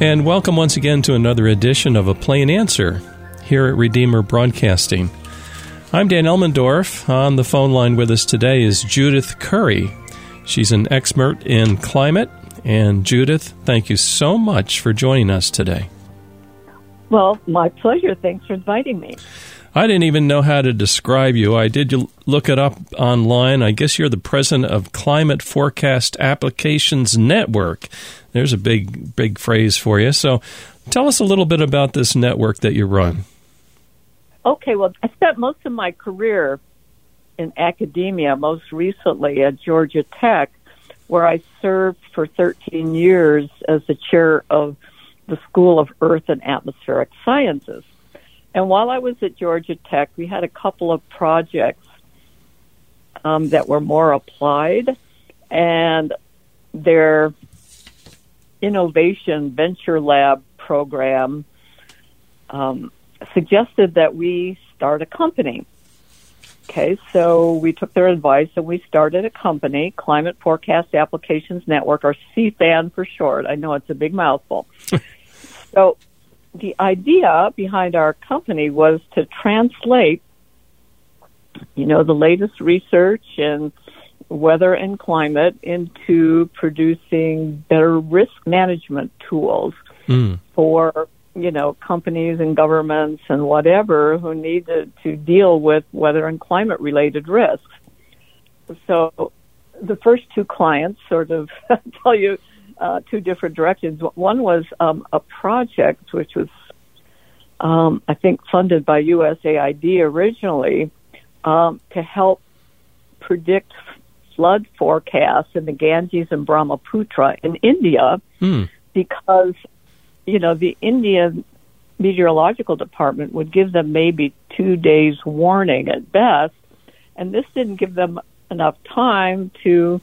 And welcome once again to another edition of A Plain Answer here at Redeemer Broadcasting. I'm Dan Elmendorf. On the phone line with us today is Judith Curry. She's an expert in climate. And Judith, thank you so much for joining us today. Well, my pleasure. Thanks for inviting me. I didn't even know how to describe you. I did look it up online. I guess you're the president of Climate Forecast Applications Network. There's a big, big phrase for you. So tell us a little bit about this network that you run. Okay, well, I spent most of my career in academia, most recently at Georgia Tech, where I served for 13 years as the chair of the School of Earth and Atmospheric Sciences. And while I was at Georgia Tech, we had a couple of projects um, that were more applied, and their innovation venture lab program um, suggested that we start a company. Okay, so we took their advice and we started a company, Climate Forecast Applications Network, or CFAN for short. I know it's a big mouthful. so the idea behind our company was to translate, you know, the latest research in weather and climate into producing better risk management tools mm. for you know companies and governments and whatever who need to, to deal with weather and climate related risks. So the first two clients sort of tell you uh, two different directions. One was um, a project which was, um, I think, funded by USAID originally um, to help predict flood forecasts in the Ganges and Brahmaputra in India mm. because, you know, the Indian meteorological department would give them maybe two days warning at best, and this didn't give them enough time to,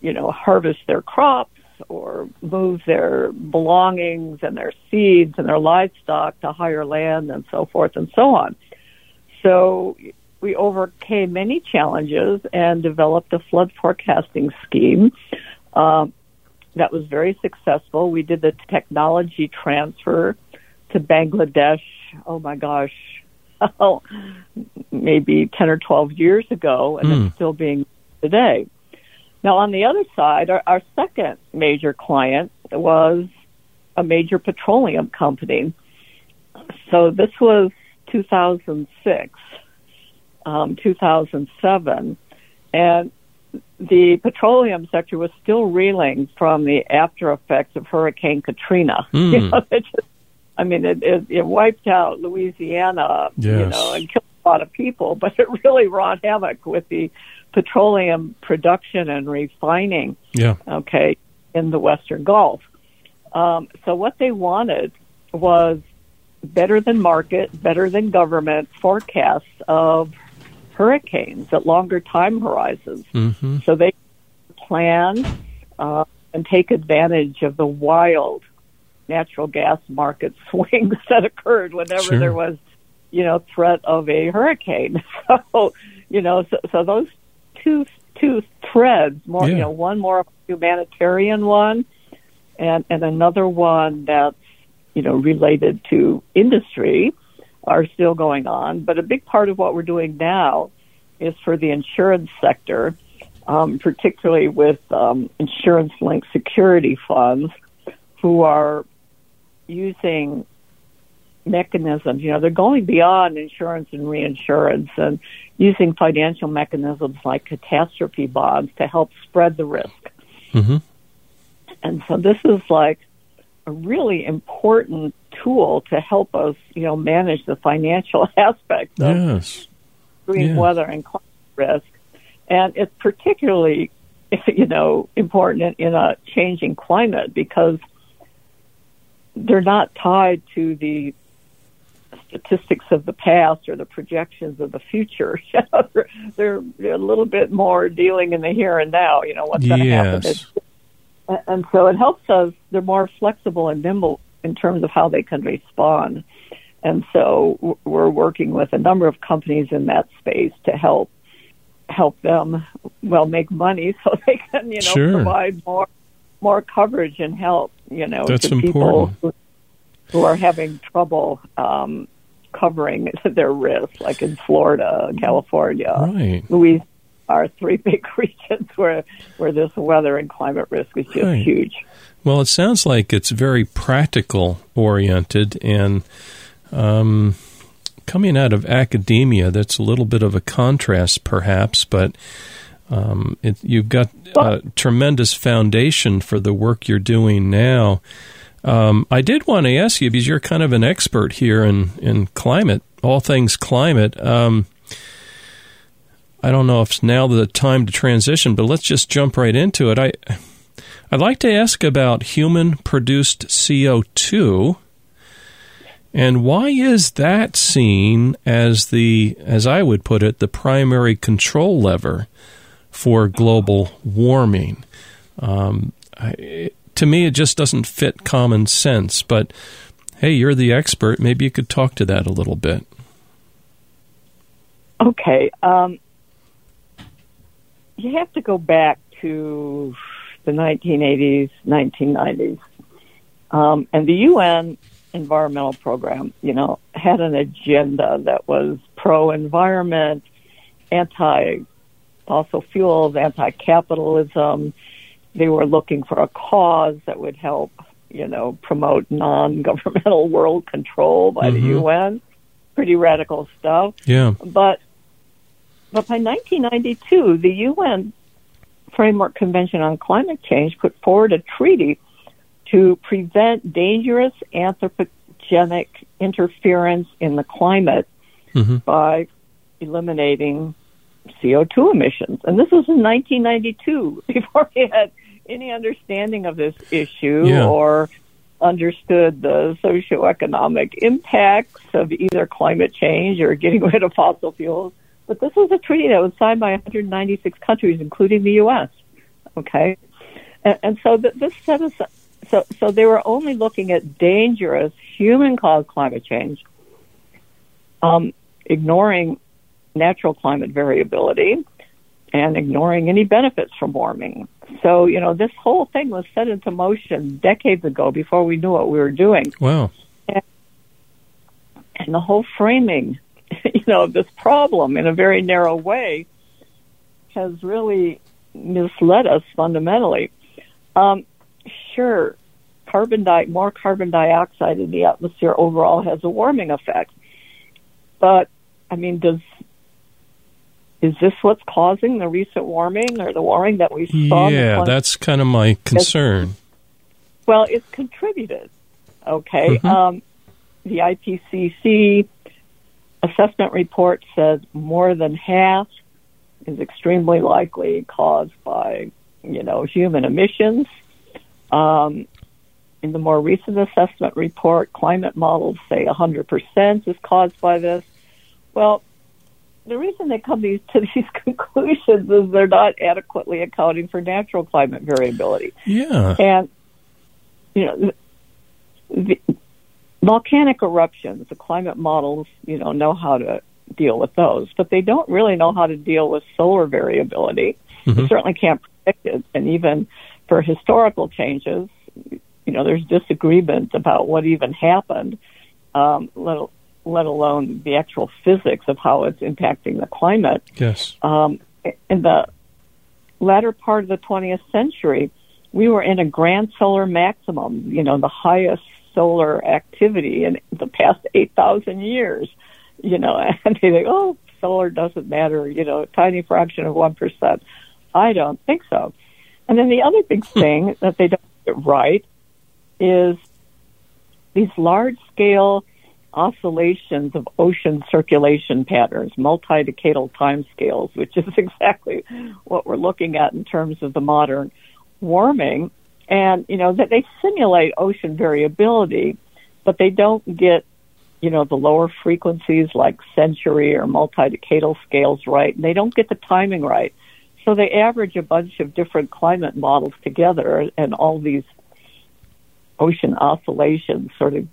you know, harvest their crops or move their belongings and their seeds and their livestock to higher land and so forth and so on. So we overcame many challenges and developed a flood forecasting scheme uh, that was very successful. We did the technology transfer to Bangladesh. Oh my gosh, maybe 10 or 12 years ago, and mm. it's still being today. Now, on the other side, our, our second major client was a major petroleum company. So this was 2006, um, 2007, and the petroleum sector was still reeling from the after effects of Hurricane Katrina. Mm. You know, it just, I mean, it, it, it wiped out Louisiana, yes. you know, and killed a lot of people, but it really wrought havoc with the petroleum production and refining. Yeah. Okay, in the Western Gulf. Um, so what they wanted was better than market, better than government forecasts of hurricanes at longer time horizons. Mm-hmm. So they plan uh, and take advantage of the wild natural gas market swings that occurred whenever sure. there was, you know, threat of a hurricane. So, you know, so, so those two two threads. More, yeah. you know, one more humanitarian one, and and another one that's you know related to industry are still going on. But a big part of what we're doing now is for the insurance sector, um, particularly with um, insurance-linked security funds, who are using mechanisms. You know, they're going beyond insurance and reinsurance and using financial mechanisms like catastrophe bonds to help spread the risk. Mm-hmm. And so this is like a really important tool to help us, you know, manage the financial aspects of yes. extreme yeah. weather and climate risk. And it's particularly, you know, important in a changing climate because they're not tied to the statistics of the past or the projections of the future. they're, they're, they're a little bit more dealing in the here and now. You know what's going to yes. happen. And so it helps us. They're more flexible and nimble in terms of how they can respond. And so we're working with a number of companies in that space to help help them well make money so they can you know sure. provide more more coverage and help you know, That's to people important. Who, are having trouble um, covering their risk, like in Florida, California, Right. Louisiana, are three big regions where where this weather and climate risk is just Right. huge. Well, it sounds like it's very practical oriented and um, coming out of academia, that's a little bit of a contrast, perhaps, but um, it, you've got a tremendous foundation for the work you're doing now. Um, I did want to ask you because you're kind of an expert here in, in climate, all things climate. Um, I don't know if it's now the time to transition, but let's just jump right into it. I I'd like to ask about human produced CO2 and why is that seen as the as I would put it the primary control lever for global warming? Um, I, to me, it just doesn't fit common sense. But hey, you're the expert. Maybe you could talk to that a little bit. Okay. Um, you have to go back to the 1980s, 1990s. Um, and the UN environmental program, you know, had an agenda that was pro environment, anti fossil fuels, anti capitalism. They were looking for a cause that would help, you know, promote non governmental world control by the Mhm. UN. Pretty radical stuff. Yeah. But but by 1992, the UN Framework Convention on Climate Change put forward a treaty to prevent dangerous anthropogenic interference in the climate hmm by eliminating CO2 emissions. And this was in 1992, before we had any understanding of this issue Yeah. or understood the socioeconomic impacts of either climate change or getting rid of fossil fuels. But this was a treaty that was signed by 196 countries, including the U.S. Okay, and, and so th- this set us. So, so they were only looking at dangerous human-caused climate change, um, ignoring natural climate variability, and ignoring any benefits from warming. So, you know, this whole thing was set into motion decades ago before we knew what we were doing Wow. and the whole framing, you know, of this problem in a very narrow way has really misled us fundamentally. Um, sure, carbon di- more carbon dioxide in the atmosphere overall has a warming effect, but I mean, does is this what's causing the recent warming or the warming that we saw? in the Yeah, that's kind of my concern. Well, it's contributed. Okay. Mhm. Um, the IPCC assessment report says more than half is extremely likely caused by, you know, human emissions. Um, in the more recent assessment report, climate models say 100% is caused by this. Well, the reason they come these, to these conclusions is they're not adequately accounting for natural climate variability. Yeah. And you know, the, the volcanic eruptions, the climate models, you know, know how to deal with those, but they don't really know how to deal with solar variability. They Mhm. certainly can't predict it, and even for historical changes, you know, there's disagreement about what even happened, um, let let alone the actual physics of how it's impacting the climate Yes. um, in the latter part of the 20th century, we were in a grand solar maximum, you know, the highest solar activity in the past 8,000 years, you know, and they think, oh, solar doesn't matter, you know, a tiny fraction of 1%. I don't think so. And then the other big thing that they don't get right is these large scale oscillations of ocean circulation patterns, multi-decadal timescales, which is exactly what we're looking at in terms of the modern warming. And, you know, that they simulate ocean variability, but they don't get, you know, the lower frequencies like century or multi-decadal scales right, and they don't get the timing right. So they average a bunch of different climate models together, and all these ocean oscillations sort of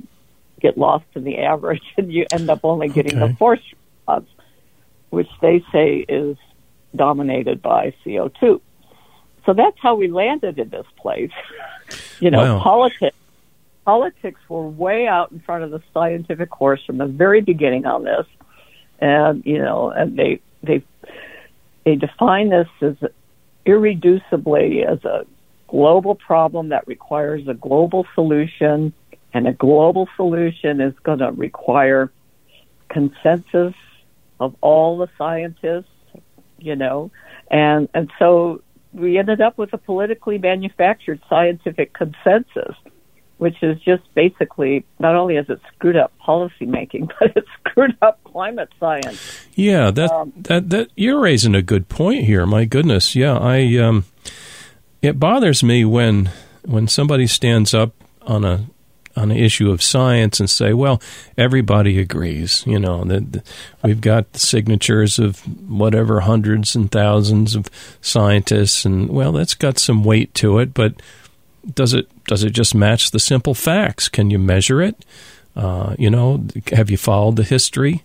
get lost in the average, and you end up only getting Okay. the forced response, which they say is dominated by CO2. So that's how we landed in this place. You know, Wow. politics politics were way out in front of the scientific horse from the very beginning on this, and you know, and they they they define this as irreducibly as a global problem that requires a global solution, and a global solution is going to require consensus of all the scientists, you know, and and so we ended up with a politically manufactured scientific consensus, which is just basically not only has it screwed up policy making, but it's screwed up climate science. Yeah, that Um, that that you're raising a good point here. My goodness, yeah, I um, it bothers me when when somebody stands up on a on an issue of science and say, "Well, everybody agrees." You know that we've got signatures of whatever hundreds and thousands of scientists, and well, that's got some weight to it. But does it does it just match the simple facts? Can you measure it? Uh, you know, have you followed the history?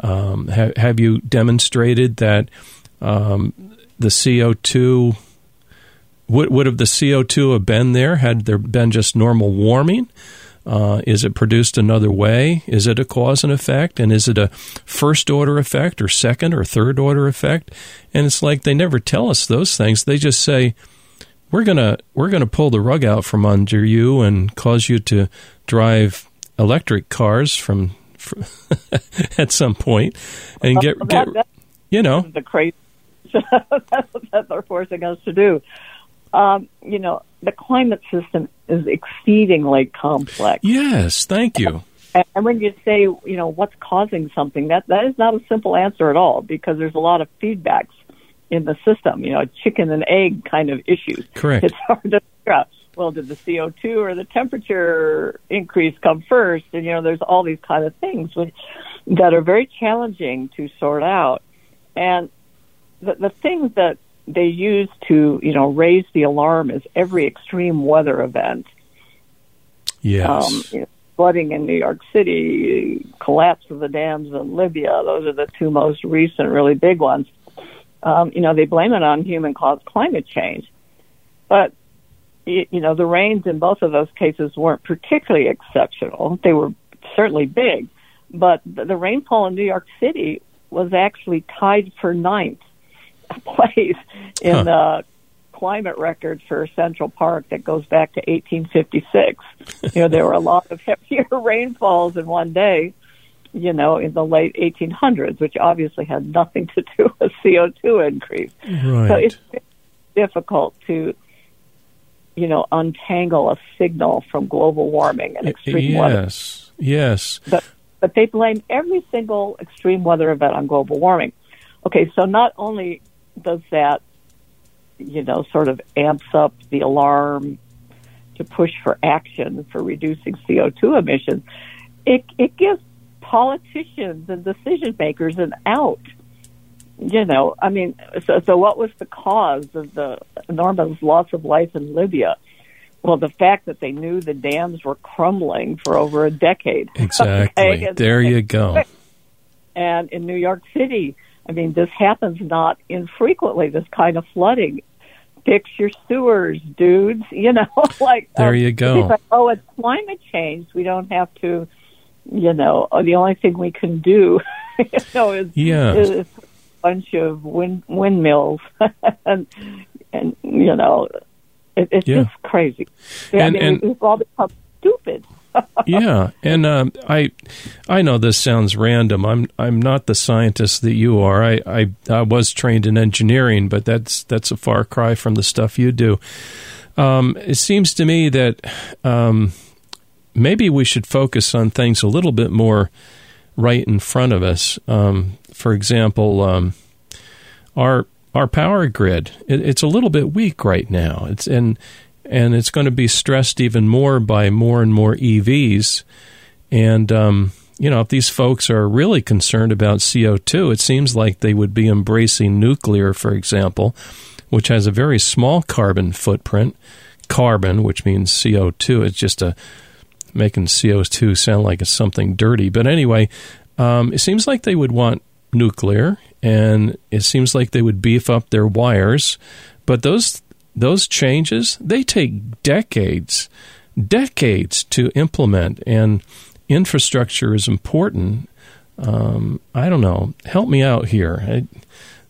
Um, ha- have you demonstrated that um, the CO2 would, would have the CO2 have been there had there been just normal warming? Uh, is it produced another way? Is it a cause and effect? And is it a first order effect or second or third order effect? And it's like they never tell us those things. They just say, we're gonna we're gonna pull the rug out from under you and cause you to drive electric cars from, from at some point and get get you know the crazy that's what they're forcing us to do. Um, you know, the climate system is exceedingly complex. yes thank you And and when you say, you know, what's causing something, that that is not a simple answer at all because there's a lot of feedbacks in the system. You know, chicken and egg kind of issues. Correct. It's hard to figure out. Well, did the CO2 or the temperature increase come first? And you know, there's all these kind of things which, that are very challenging to sort out. And the the things that they use to, you know, raise the alarm is every extreme weather event yes um, you know, flooding in New York City, collapse of the dams in Libya. Those are the two most recent, really big ones. Um, you know, they blame it on human-caused climate change, but you know, the rains in both of those cases weren't particularly exceptional. They were certainly big, but the, the rainfall in New York City was actually tied for ninth place in Huh. the climate record for Central Park that goes back to 1856. you know, there were a lot of heavier rainfalls in one day, you know, in the late 1800s, which obviously had nothing to do with CO2 increase. right So it's difficult to, you know, untangle a signal from global warming and extreme weather. yes yes But but they blame every single extreme weather event on global warming. Okay, so not only does that, you know, sort of amps up the alarm to push for action for reducing CO2 emissions, it it gives politicians and decision makers an out. You know, I mean, so so what was the cause of the enormous loss of life in Libya? Well, the fact that they knew the dams were crumbling for over a decade. exactly Okay, there you go and in New York City, I mean, this happens not infrequently. This kind of flooding. Fix your sewers, dudes. You know, like There um, you go. Like, oh, it's climate change. We don't have to. You know, oh, the only thing we can do, you know, is Yeah. is a bunch of wind windmills, and and you know, it, it's Yeah. just crazy. Yeah, And- I mean, and- we've all become stupid. Yeah, and um, I, I know this sounds random. I'm I'm not the scientist that you are. I, I I was trained in engineering, but that's that's a far cry from the stuff you do. Um, it seems to me that um, maybe we should focus on things a little bit more right in front of us. Um, for example, um, our our power grid it, it's a little bit weak right now. It's and and it's going to be stressed even more by more and more EVs. And um, you know, if these folks are really concerned about CO two, it seems like they would be embracing nuclear, for example, which has a very small carbon footprint. Carbon, which means CO two, it's just a making CO2 sound like it's something dirty. But anyway, um, it seems like they would want nuclear, and it seems like they would beef up their wires. But those those changes they take decades, decades to implement, and infrastructure is important. Um, I don't know. Help me out here.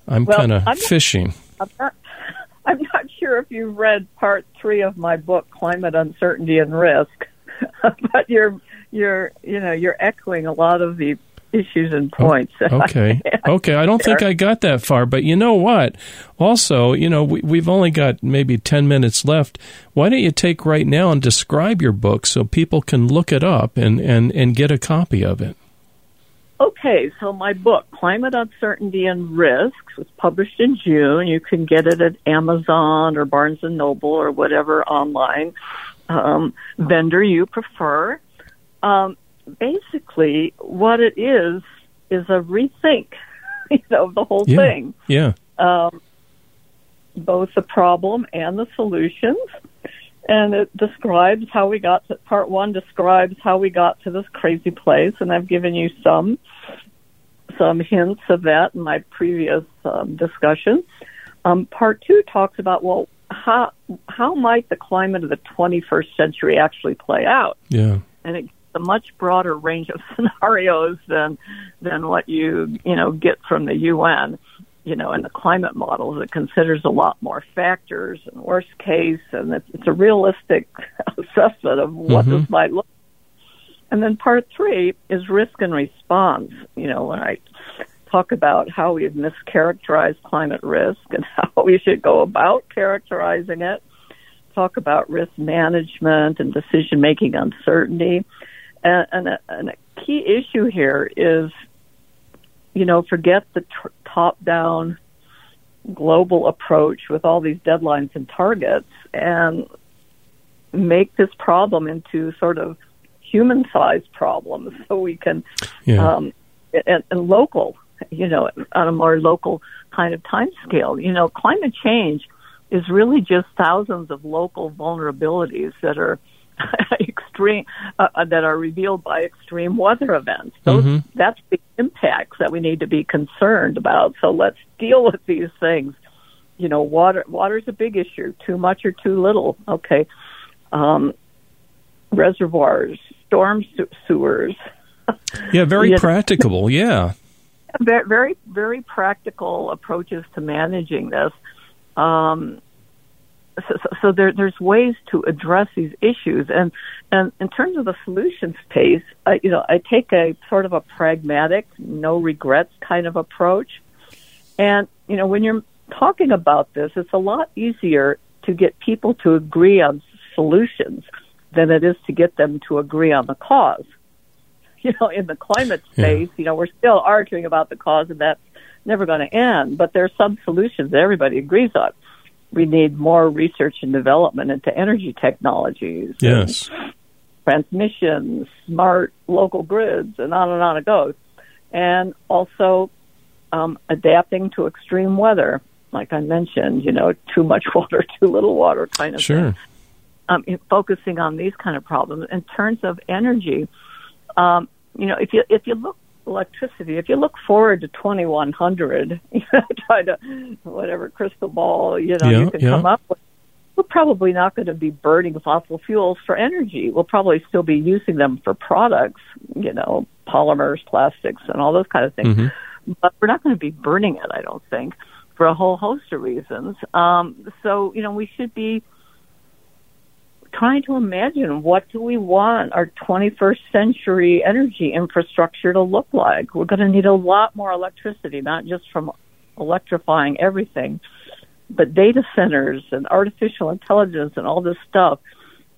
I, am well, kind of fishing. I'm not, I'm not sure if you've read part three of my book, Climate Uncertainty and Risk, but you're you're you know you're echoing a lot of the issues and oh, points. okay. okay. I don't think I got that far, but you know what? Also, you know, we, we've only got maybe 10 minutes left. Why don't you take right now and describe your book so people can look it up and, and, and get a copy of it? Okay, so my book, Climate Uncertainty and Risks, was published in June. You can get it at Amazon or Barnes and Noble or whatever online um, vendor you prefer. Um, basically what it is is a rethink, you know, of the whole yeah. thing. Yeah. Um, both the problem and the solutions. And it describes how we got to, part one describes how we got to this crazy place, and I've given you some, some hints of that in my previous um, discussion. Um, part two talks about, well, how, how might the climate of the 21st century actually play out? Yeah. And it a much broader range of scenarios than than what you you know get from the UN. You know, in the climate models, it considers a lot more factors and worst case, and it's, it's a realistic assessment of what mm-hmm. this might look. And then part three is risk and response. You know, when I talk about how we've mischaracterized climate risk and how we should go about characterizing it, talk about risk management and decision making uncertainty, and, and, a, and a key issue here is, you know, forget the tr- top down global approach with all these deadlines and targets and make this problem into sort of human sized problems so we can, yeah. um, and, and local, you know, on a more local kind of time scale. You know, climate change is really just thousands of local vulnerabilities that are extreme uh, uh, that are revealed by extreme weather events. Those mm-hmm. that's the impacts that we need to be concerned about. So let's deal with these things. You know, water water's a big issue. Too much or too little. Okay, um, reservoirs, storm sewers. Yeah, very practicable. Yeah, very very very practical approaches to managing this. Um, so, so there, there's ways to address these issues, and and in terms of the solutions space, I, you know, I take a sort of a pragmatic, no regrets kind of approach, and you know, when you're talking about this, it's a lot easier to get people to agree on solutions than it is to get them to agree on the cause. You know, in the climate space, yeah. you know, we're still arguing about the cause, and that's never going to end. But there are some solutions that everybody agrees on we need more research and development into energy technologies. Yes. Transmissions, smart local grids, and on and on it goes. And also um, adapting to extreme weather, like I mentioned, you know, too much water, too little water kind of sure. thing. Um, focusing on these kind of problems. In terms of energy, um, you know, if you if you look electricity. If you look forward to 2100, you know, try to whatever crystal ball you know yeah, you can yeah. come up with, we're probably not going to be burning fossil fuels for energy. We'll probably still be using them for products, you know, polymers, plastics, and all those kind of things. Mm-hmm. But we're not going to be burning it, I don't think, for a whole host of reasons. Um, so you know, we should be trying to imagine what do we want our 21st century energy infrastructure to look like. We're going to need a lot more electricity, not just from electrifying everything, but data centers and artificial intelligence and all this stuff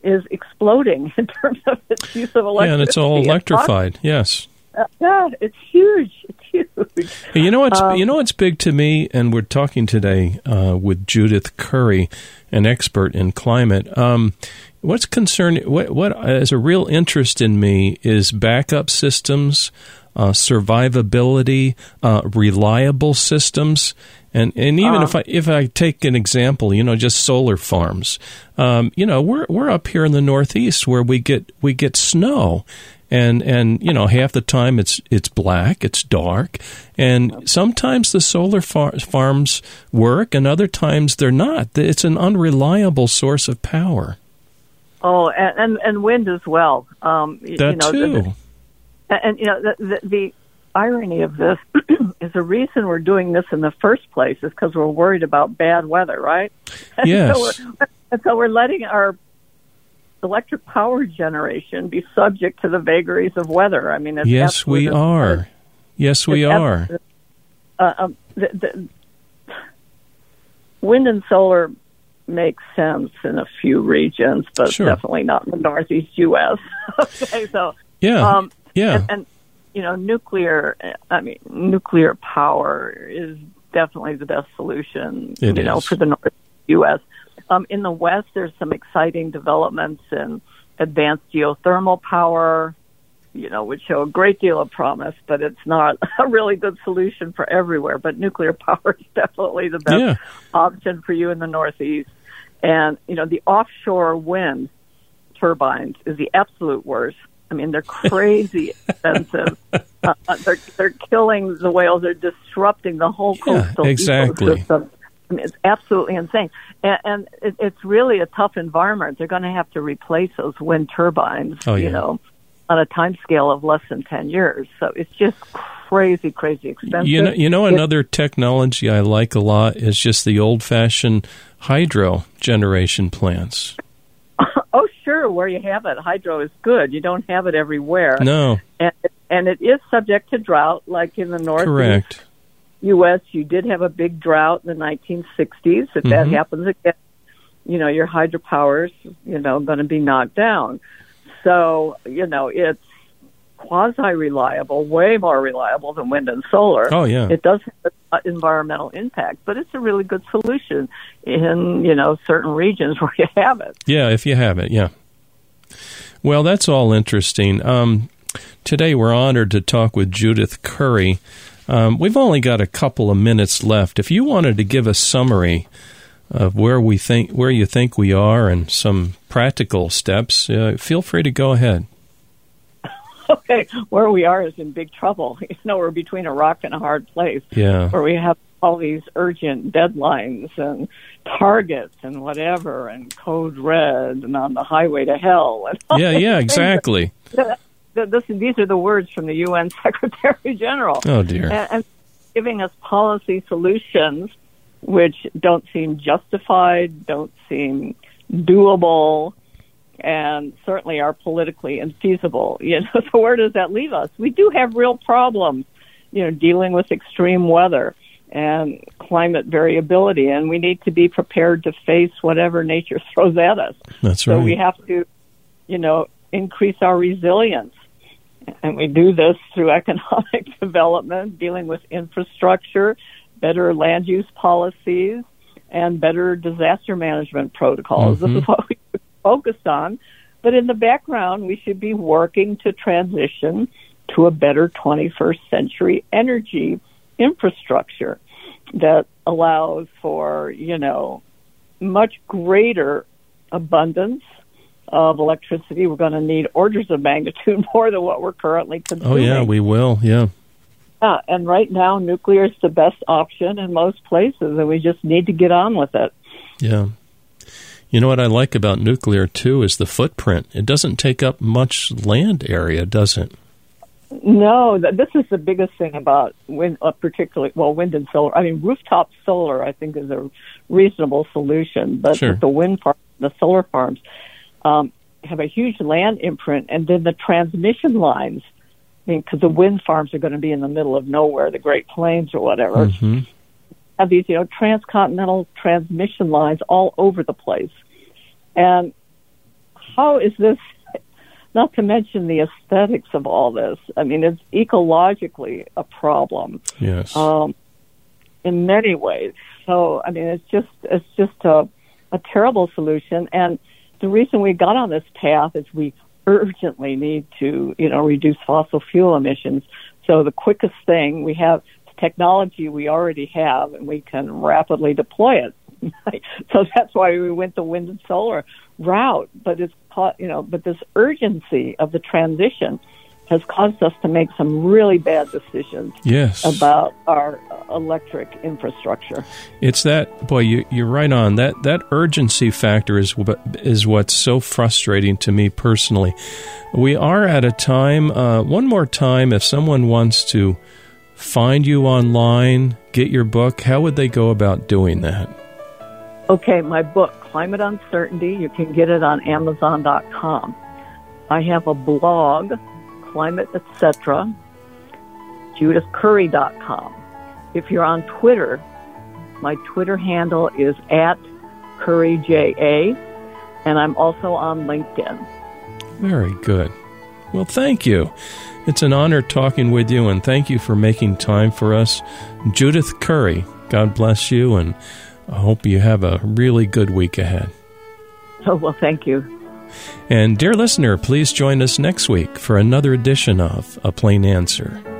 is exploding in terms of its use of electricity. Yeah, and it's all electrified. Yes. Uh, yeah, it's huge. It's huge. You know what's um, you know what's big to me, and we're talking today uh, with Judith Curry, an expert in climate. Um, what's concerned? What what is a real interest in me is backup systems uh, survivability, uh, reliable systems. And, and even if I if I take an example, you know, just solar farms, um, you know, we're we're up here in the Northeast where we get we get snow, and and you know half the time it's it's black, it's dark, and sometimes the solar far- farms work, and other times they're not. It's an unreliable source of power. Oh, and and, and wind as well. Um, that you know, too. The, and, and you know the, the, the irony of this is the reason we're doing this in the first place is because we're worried about bad weather, right? Yes. so, we're, and so we're letting our electric power generation be subject to the vagaries of weather. I mean, yes, we are. Yes, we are. Uh, um, the, the, wind and solar make sense in a few regions, but sure. definitely not in the Northeast U.S. okay, so yeah, um, yeah, and, and you know, nuclear. I mean, nuclear power is definitely the best solution. It you know, for the North U.S. Um, in the West, there's some exciting developments in advanced geothermal power, you know, which show a great deal of promise, but it's not a really good solution for everywhere. But nuclear power is definitely the best Yeah. option for you in the Northeast. And, you know, the offshore wind turbines is the absolute worst. I mean, they're crazy expensive. Uh, they're they're killing the whales. They're disrupting the whole Yeah, coastal exactly. ecosystem. I mean, it's absolutely insane, and, and it, it's really a tough environment. They're going to have to replace those wind turbines, Oh, yeah. you know, on a time scale of less than ten years. So it's just crazy, crazy expensive. You know, you know, another technology I like a lot is just the old-fashioned hydro generation plants. Sure, where you have it, hydro is good. You don't have it everywhere, No, and and it is subject to drought, like in the north. correct. U.S., you did have a big drought in the 1960s. If that Mhm. happens again, you know, your hydropower's, you know, going to be knocked down. So, you know, it's quasi reliable, way more reliable than wind and solar. Oh yeah, It does have an environmental impact, but it's a really good solution in, you know, certain regions where you have it. yeah. If you have it, yeah. Well, that's all interesting. Um, today we're honored to talk with Judith Curry. Um, we've only got a couple of minutes left. If you wanted to give a summary of where we think where you think we are and some practical steps, uh, feel free to go ahead. Okay, where we are is in big trouble. You know, we're between a rock and a hard place. Yeah. where we have all these urgent deadlines and targets and whatever and code red and on the highway to hell and all Yeah, yeah, exactly. Th- This, these are the words from the UN Secretary General Oh dear. and, and giving us policy solutions which don't seem justified, don't seem doable, and certainly are politically infeasible. You know, so where does that leave us? We do have real problems, you know, dealing with extreme weather and climate variability, and we need to be prepared to face whatever nature throws at us. That's So right. So we have to, you know, increase our resilience. And we do this through economic development, dealing with infrastructure, better land use policies, and better disaster management protocols. This Mhm. is what we focused on. But in the background, we should be working to transition to a better 21st century energy infrastructure that allows for, you know, much greater abundance of electricity. We're going to need orders of magnitude more than what we're currently consuming. oh yeah, we will. Yeah. Yeah, and right now, nuclear is the best option in most places, and we just need to get on with it. Yeah. You know what I like about nuclear too is the footprint. It doesn't take up much land area, does it? No, th- this is the biggest thing about wind, uh, particularly well, wind and solar. I mean, rooftop solar, I think, is a reasonable solution, but Sure. the wind farm, the solar farms um, have a huge land imprint, and then the transmission lines. I mean, because the wind farms are going to be in the middle of nowhere, the Great Plains or whatever. hmm have these, you know, transcontinental transmission lines all over the place. And how is this, not to mention the aesthetics of all this? I mean, it's ecologically a problem Yes. um, in many ways. So, I mean, it's just it's just a, a terrible solution. And the reason we got on this path is we urgently need to, you know, reduce fossil fuel emissions So the quickest thing we have technology we already have, and we can rapidly deploy it. so that's why we went the wind and solar route. But it's you know, but this urgency of the transition has caused us to make some really bad decisions yes. about our electric infrastructure. It's that boy, you, you're right on that. That urgency factor is is what's so frustrating to me personally. We are at a time. Uh, one more time, if someone wants to find you online, get your book, how would they go about doing that? Okay, my book, Climate Uncertainty, you can get it on Amazon.com. I have a blog climate, etc. JudithCurry.com. If you're on Twitter, my Twitter handle is at CurryJA, and I'm also on LinkedIn. Very good. Well, thank you. It's an honor talking with you, and thank you for making time for us. Judith Curry, God bless you, and I hope you have a really good week ahead. Oh, well, thank you. And, dear listener, please join us next week for another edition of A Plain Answer.